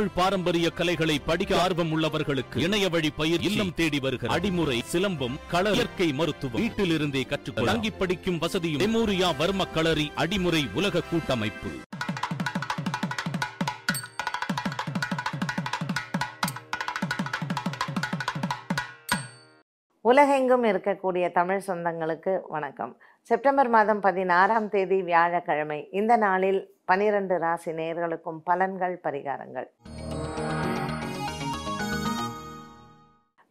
தமிழ் பாரம்பரிய கலைகளை படிக்க ஆர்வம் உள்ளவர்களுக்கு இணைய வழி பயிர் இல்லம் தேடி வருகிற அடிமுறை சிலம்பம் கள இயற்கை மருத்துவம். வீட்டிலிருந்தே கற்றுக்கொள்ள. தங்கி படிக்கும் வசதியும் மெமோரியா வர்ம களரி அடிமுறை உலக கூட்டமைப்பு. உலகெங்கும் இருக்கக்கூடிய தமிழ் சொந்தங்களுக்கு வணக்கம். செப்டம்பர் மாதம் பதினாறாம் தேதி வியாழக்கிழமை. இந்த நாளில் பனிரெண்டு ராசி நேர்களுக்கும் பலன்கள் பரிகாரங்கள்.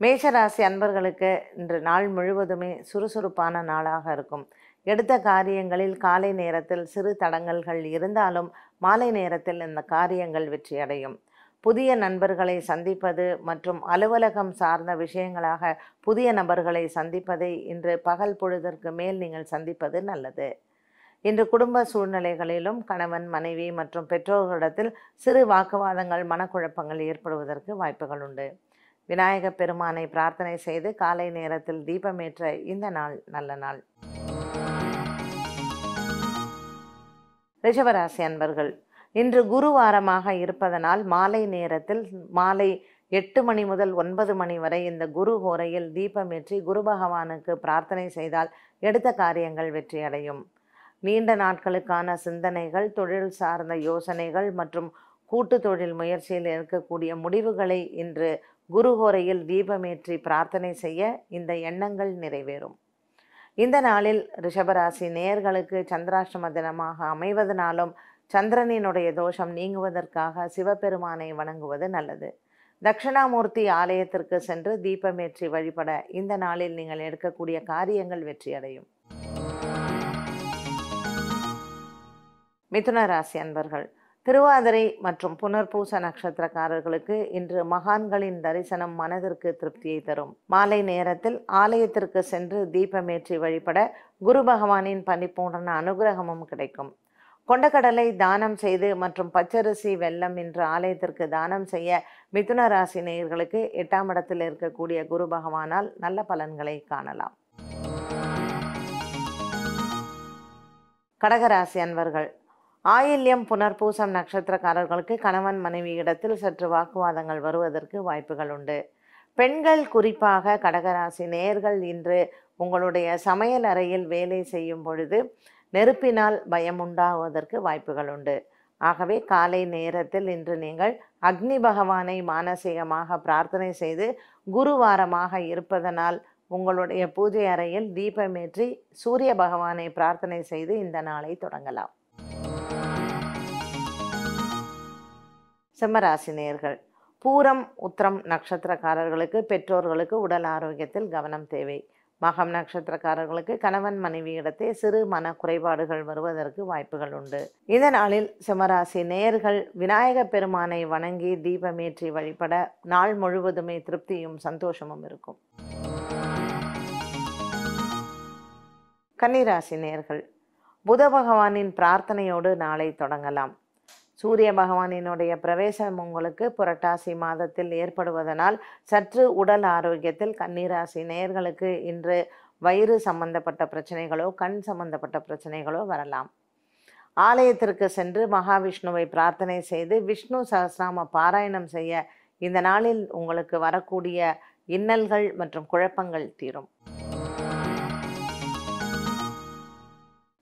மேஷராசி அன்பர்களுக்கு இன்று நாள் முழுவதுமே சுறுசுறுப்பான நாளாக இருக்கும். எடுத்த காரியங்களில் காலை நேரத்தில் சிறு தடங்கல்கள் இருந்தாலும் மாலை நேரத்தில் இந்த காரியங்கள் வெற்றியடையும் புதிய நண்பர்களை சந்திப்பது மற்றும் அலுவலகம் சார்ந்த விஷயங்களாக புதிய நபர்களை சந்திப்பதை இன்று பகல் பொழுதற்கு மேல் நீங்கள் சந்திப்பது நல்லது. இன்று குடும்ப சூழ்நிலைகளிலும் கணவன் மனைவி மற்றும் பெற்றோர்களிடத்தில் சிறு வாக்குவாதங்கள் மனக்குழப்பங்கள் ஏற்படுவதற்கு வாய்ப்புகள் உண்டு. விநாயகப் பெருமானை பிரார்த்தனை செய்து காலை நேரத்தில் தீபமேற்ற இந்த நாள் நல்ல நாள். ரிஷபராசி அன்பர்கள் இன்று குருவாரமாக இருப்பதனால் மாலை நேரத்தில் மாலை எட்டு மணி முதல் ஒன்பது மணி வரை இந்த குரு ஹோரையில் தீபமேற்றி குரு பகவானுக்கு பிரார்த்தனை செய்தால் எடுத்த காரியங்கள் வெற்றியடையும் நீண்ட நாட்களுக்கான சிந்தனைகள் தொழில் சார்ந்த யோசனைகள் மற்றும் கூட்டு தொழில் முயற்சியில் இருக்கக்கூடிய முடிவுகளை இன்று குருஹோரையில் தீபமேற்றி பிரார்த்தனை செய்ய இந்த எண்ணங்கள் நிறைவேறும். இந்த நாளில் ரிஷபராசி நேயர்களுக்கு சந்திராஷ்டம தினமாக அமைவதனாலும் சந்திரனினுடைய தோஷம் நீங்குவதற்காக சிவபெருமானை வணங்குவது நல்லது. தட்சிணாமூர்த்தி ஆலயத்திற்கு சென்று தீபமேற்றி வழிபட இந்த நாளில் நீங்கள் எடுக்கக்கூடிய காரியங்கள் வெற்றியடையும். மிதுன ராசி அன்பர்கள் திருவாதிரை மற்றும் புனர்பூச நட்சத்திரக்காரர்களுக்கு இன்று மகான்களின் தரிசனம் மனதிற்கு திருப்தியை தரும். மாலை நேரத்தில் ஆலயத்திற்கு சென்று தீபமேற்றி வழிபட குரு பகவானின் பனிப்பூர்ண அனுகிரகமும் கிடைக்கும். கொண்டக்கடலை தானம் செய்து மற்றும் பச்சரிசி வெல்லம் இன்று ஆலயத்திற்கு தானம் செய்ய மிதுன ராசி நேயர்களுக்கு எட்டாம் இடத்தில் இருக்கக்கூடிய குரு பகவானால் நல்ல பலன்களை காணலாம். கடகராசி அன்பர்கள் ஆயில்யம் புனர்பூசம் நட்சத்திரக்காரர்களுக்கு கணவன் மனைவி இடத்தில் சற்று வாக்குவாதங்கள் வருவதற்கு வாய்ப்புகள் உண்டு. பெண்கள் குறிப்பாக கடகராசி நேர்கள் இன்று உங்களுடைய சமையல் அறையில் வேலை செய்யும் பொழுது நெருப்பினால் பயம் உண்டாவதற்கு வாய்ப்புகள் உண்டு. ஆகவே காலை நேரத்தில் இன்று நீங்கள் அக்னி பகவானை மானசீகமாக பிரார்த்தனை செய்து குருவாரமாக இருப்பதனால் உங்களுடைய பூஜை அறையில் தீபமேற்றி சூரிய பகவானை பிரார்த்தனை செய்து இந்த நாளை தொடங்கலாம். சிம்மராசினியர்கள். பூரம் உத்திரம் நட்சத்திரக்காரர்களுக்கு பெற்றோர்களுக்கு உடல் ஆரோக்கியத்தில் கவனம் தேவை. மகம் நட்சத்திரக்காரர்களுக்கு கணவன் மனைவியிடத்தே சிறு மன குறைபாடுகள் வருவதற்கு வாய்ப்புகள் உண்டு. இந்த நாளில் சிம்மராசி நேயர்கள் விநாயக பெருமானை வணங்கி தீபமேற்றி வழிபட நாள் முழுவதுமே திருப்தியும் சந்தோஷமும் இருக்கும். கன்னிராசி நேர்கள் புத பகவானின் பிரார்த்தனையோடு நாளை தொடங்கலாம். சூரிய பகவானினுடைய பிரவேசம் உங்களுக்கு புரட்டாசி மாதத்தில் ஏற்படுவதனால் சற்று உடல் ஆரோக்கியத்தில் கன்னிராசி நேயர்களுக்கு இன்று வயிறு சம்பந்தப்பட்ட பிரச்சனைகளோ கண் சம்பந்தப்பட்ட பிரச்சனைகளோ வரலாம். ஆலயத்திற்கு சென்று மகாவிஷ்ணுவை பிரார்த்தனை செய்து விஷ்ணு சகசிராம பாராயணம் செய்ய இந்த நாளில் உங்களுக்கு வரக்கூடிய இன்னல்கள் மற்றும் குழப்பங்கள் தீரும்.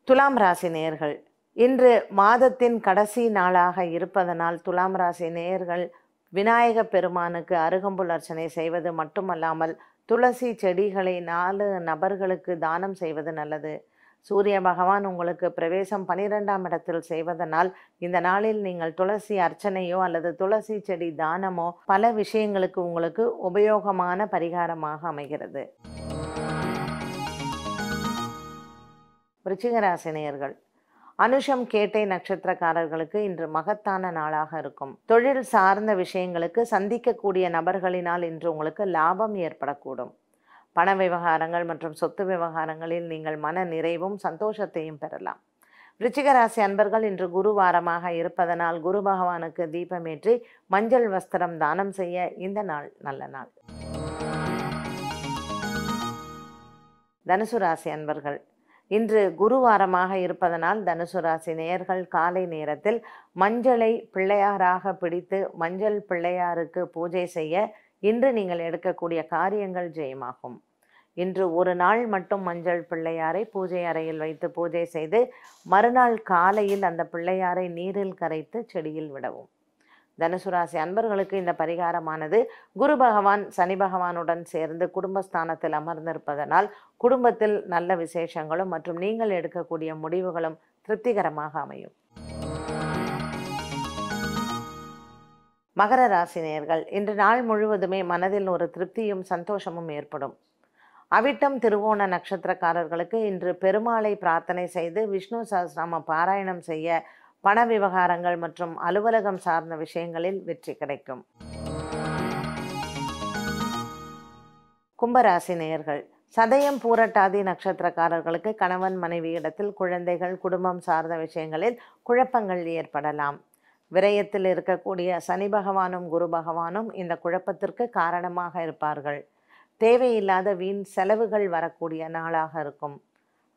துலாம் ராசி நேர்கள் இன்று மாதத்தின் கடைசி நாளாக இருப்பதனால் துலாம் ராசி நேயர்கள் விநாயக பெருமானுக்கு அருகம்புல் அர்ச்சனை செய்வது மட்டுமல்லாமல் துளசி செடிகளை நாலு நபர்களுக்கு தானம் செய்வது நல்லது. சூரிய பகவான் உங்களுக்கு பிரவேசம் பனிரெண்டாம் இடத்தில் செய்வதனால் இந்த நாளில் நீங்கள் துளசி அர்ச்சனையோ அல்லது துளசி செடி தானமோ பல விஷயங்களுக்கு உங்களுக்கு உபயோகமான பரிகாரமாக அமைகிறது. விருச்சிகராசினியர்கள் அனுஷம் கேட்டை நட்சத்திரக்காரர்களுக்கு இன்று மகத்தான நாளாக இருக்கும். தொழில் சார்ந்த விஷயங்களுக்கு சந்திக்கக்கூடிய நபர்களினால் இன்று உங்களுக்கு லாபம் ஏற்படக்கூடும். பண விவகாரங்கள் மற்றும் சொத்து விவகாரங்களில் நீங்கள் மன நிறைவும் சந்தோஷத்தையும் பெறலாம். ரிச்சிகராசி ராசி அன்பர்கள் இன்று குருவாரமாக இருப்பதனால் குரு பகவானுக்கு தீபமேற்றி மஞ்சள் வஸ்திரம் தானம் செய்ய இந்த நாள் நல்ல நாள். தனுசு ராசி அன்பர்கள் இன்று குருவாரமாக இருப்பதனால் தனுசு ராசி நேயர்கள் காலை நேரத்தில் மஞ்சளை பிள்ளையாராக பிடித்து மஞ்சள் பிள்ளையாருக்கு பூஜை செய்ய இன்று நீங்கள் எடுக்கக்கூடிய காரியங்கள் ஜெயமாகும். இன்று ஒரு நாள் மட்டும் மஞ்சள் பிள்ளையாரை பூஜை அறையில் வைத்து பூஜை செய்து மறுநாள் காலையில் அந்த பிள்ளையாரை நீரில் கரைத்து செடியில் விடவும். தனுசு ராசி அன்பர்களுக்கு இந்த பரிகாரமானது குரு பகவான் சனி பகவானுடன் சேர்ந்து குடும்பஸ்தானத்தில் அமர்ந்திருப்பதனால் குடும்பத்தில் நல்ல விசேஷங்களும் மற்றும் நீங்கள் எடுக்கக்கூடிய முடிவுகளும் திருப்திகரமாக அமையும். மகர ராசி இன்று நாள் முழுவதுமே மனதில் ஒரு திருப்தியும் சந்தோஷமும் ஏற்படும். அவிட்டம் திருவோண நட்சத்திரக்காரர்களுக்கு இன்று பெருமாளை பிரார்த்தனை செய்து விஷ்ணு சஹஸ்ரநாம பாராயணம் செய்ய பண விவகாரங்கள் மற்றும் அலுவலகம் சார்ந்த விஷயங்களில் வெற்றி கிடைக்கும். கும்பராசி நேயர்கள் சதயம் பூரட்டாதி நட்சத்திரக்காரர்களுக்கு கணவன் மனைவி இடத்தில் குழந்தைகள் குடும்பம் சார்ந்த விஷயங்களில் குழப்பங்கள் ஏற்படலாம். விரயத்தில் இருக்கக்கூடிய சனி பகவானும் குரு பகவானும் இந்த குழப்பத்திற்கு காரணமாக இருப்பார்கள். தேவையில்லாத வீண் செலவுகள் வரக்கூடிய நாளாக இருக்கும்.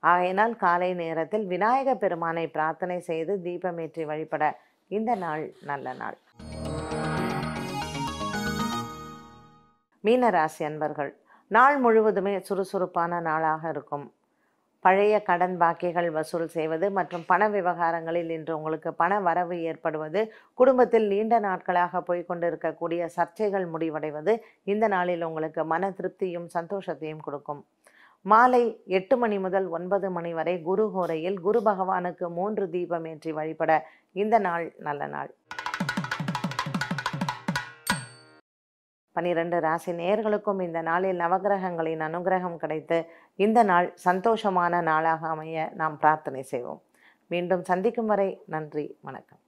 ஆகையினால் காலை நேரத்தில் விநாயக பெருமானை பிரார்த்தனை செய்து தீபமேற்றி வழிபட இந்த நாள் நல்ல நாள். மீனராசி அன்பர்கள் நாள் முழுவதுமே சுறுசுறுப்பான நாளாக இருக்கும். பழைய கடன் பாக்கிகள் வசூல் செய்வது மற்றும் பண விவகாரங்களில் இன்று உங்களுக்கு பண வரவு ஏற்படுவது குடும்பத்தில் நீண்ட நாட்களாக போய்கொண்டிருக்கக்கூடிய சர்ச்சைகள் முடிவடைவது இந்த நாளில் உங்களுக்கு மன திருப்தியும் சந்தோஷத்தையும் கொடுக்கும். மாலை எட்டு மணி முதல் ஒன்பது மணி வரை குரு ஹோரையில் குரு பகவானுக்கு மூன்று தீபம் ஏற்றி வழிபட இந்த நாள் நல்ல நாள். பனிரெண்டு ராசி நேயர்களுக்கும் இந்த நாளில் நவகிரகங்களின் அனுகிரகம் கிடைத்து இந்த நாள் சந்தோஷமான நாளாக அமைய நாம் பிரார்த்தனை செய்வோம். மீண்டும் சந்திக்கும் வரை நன்றி வணக்கம்.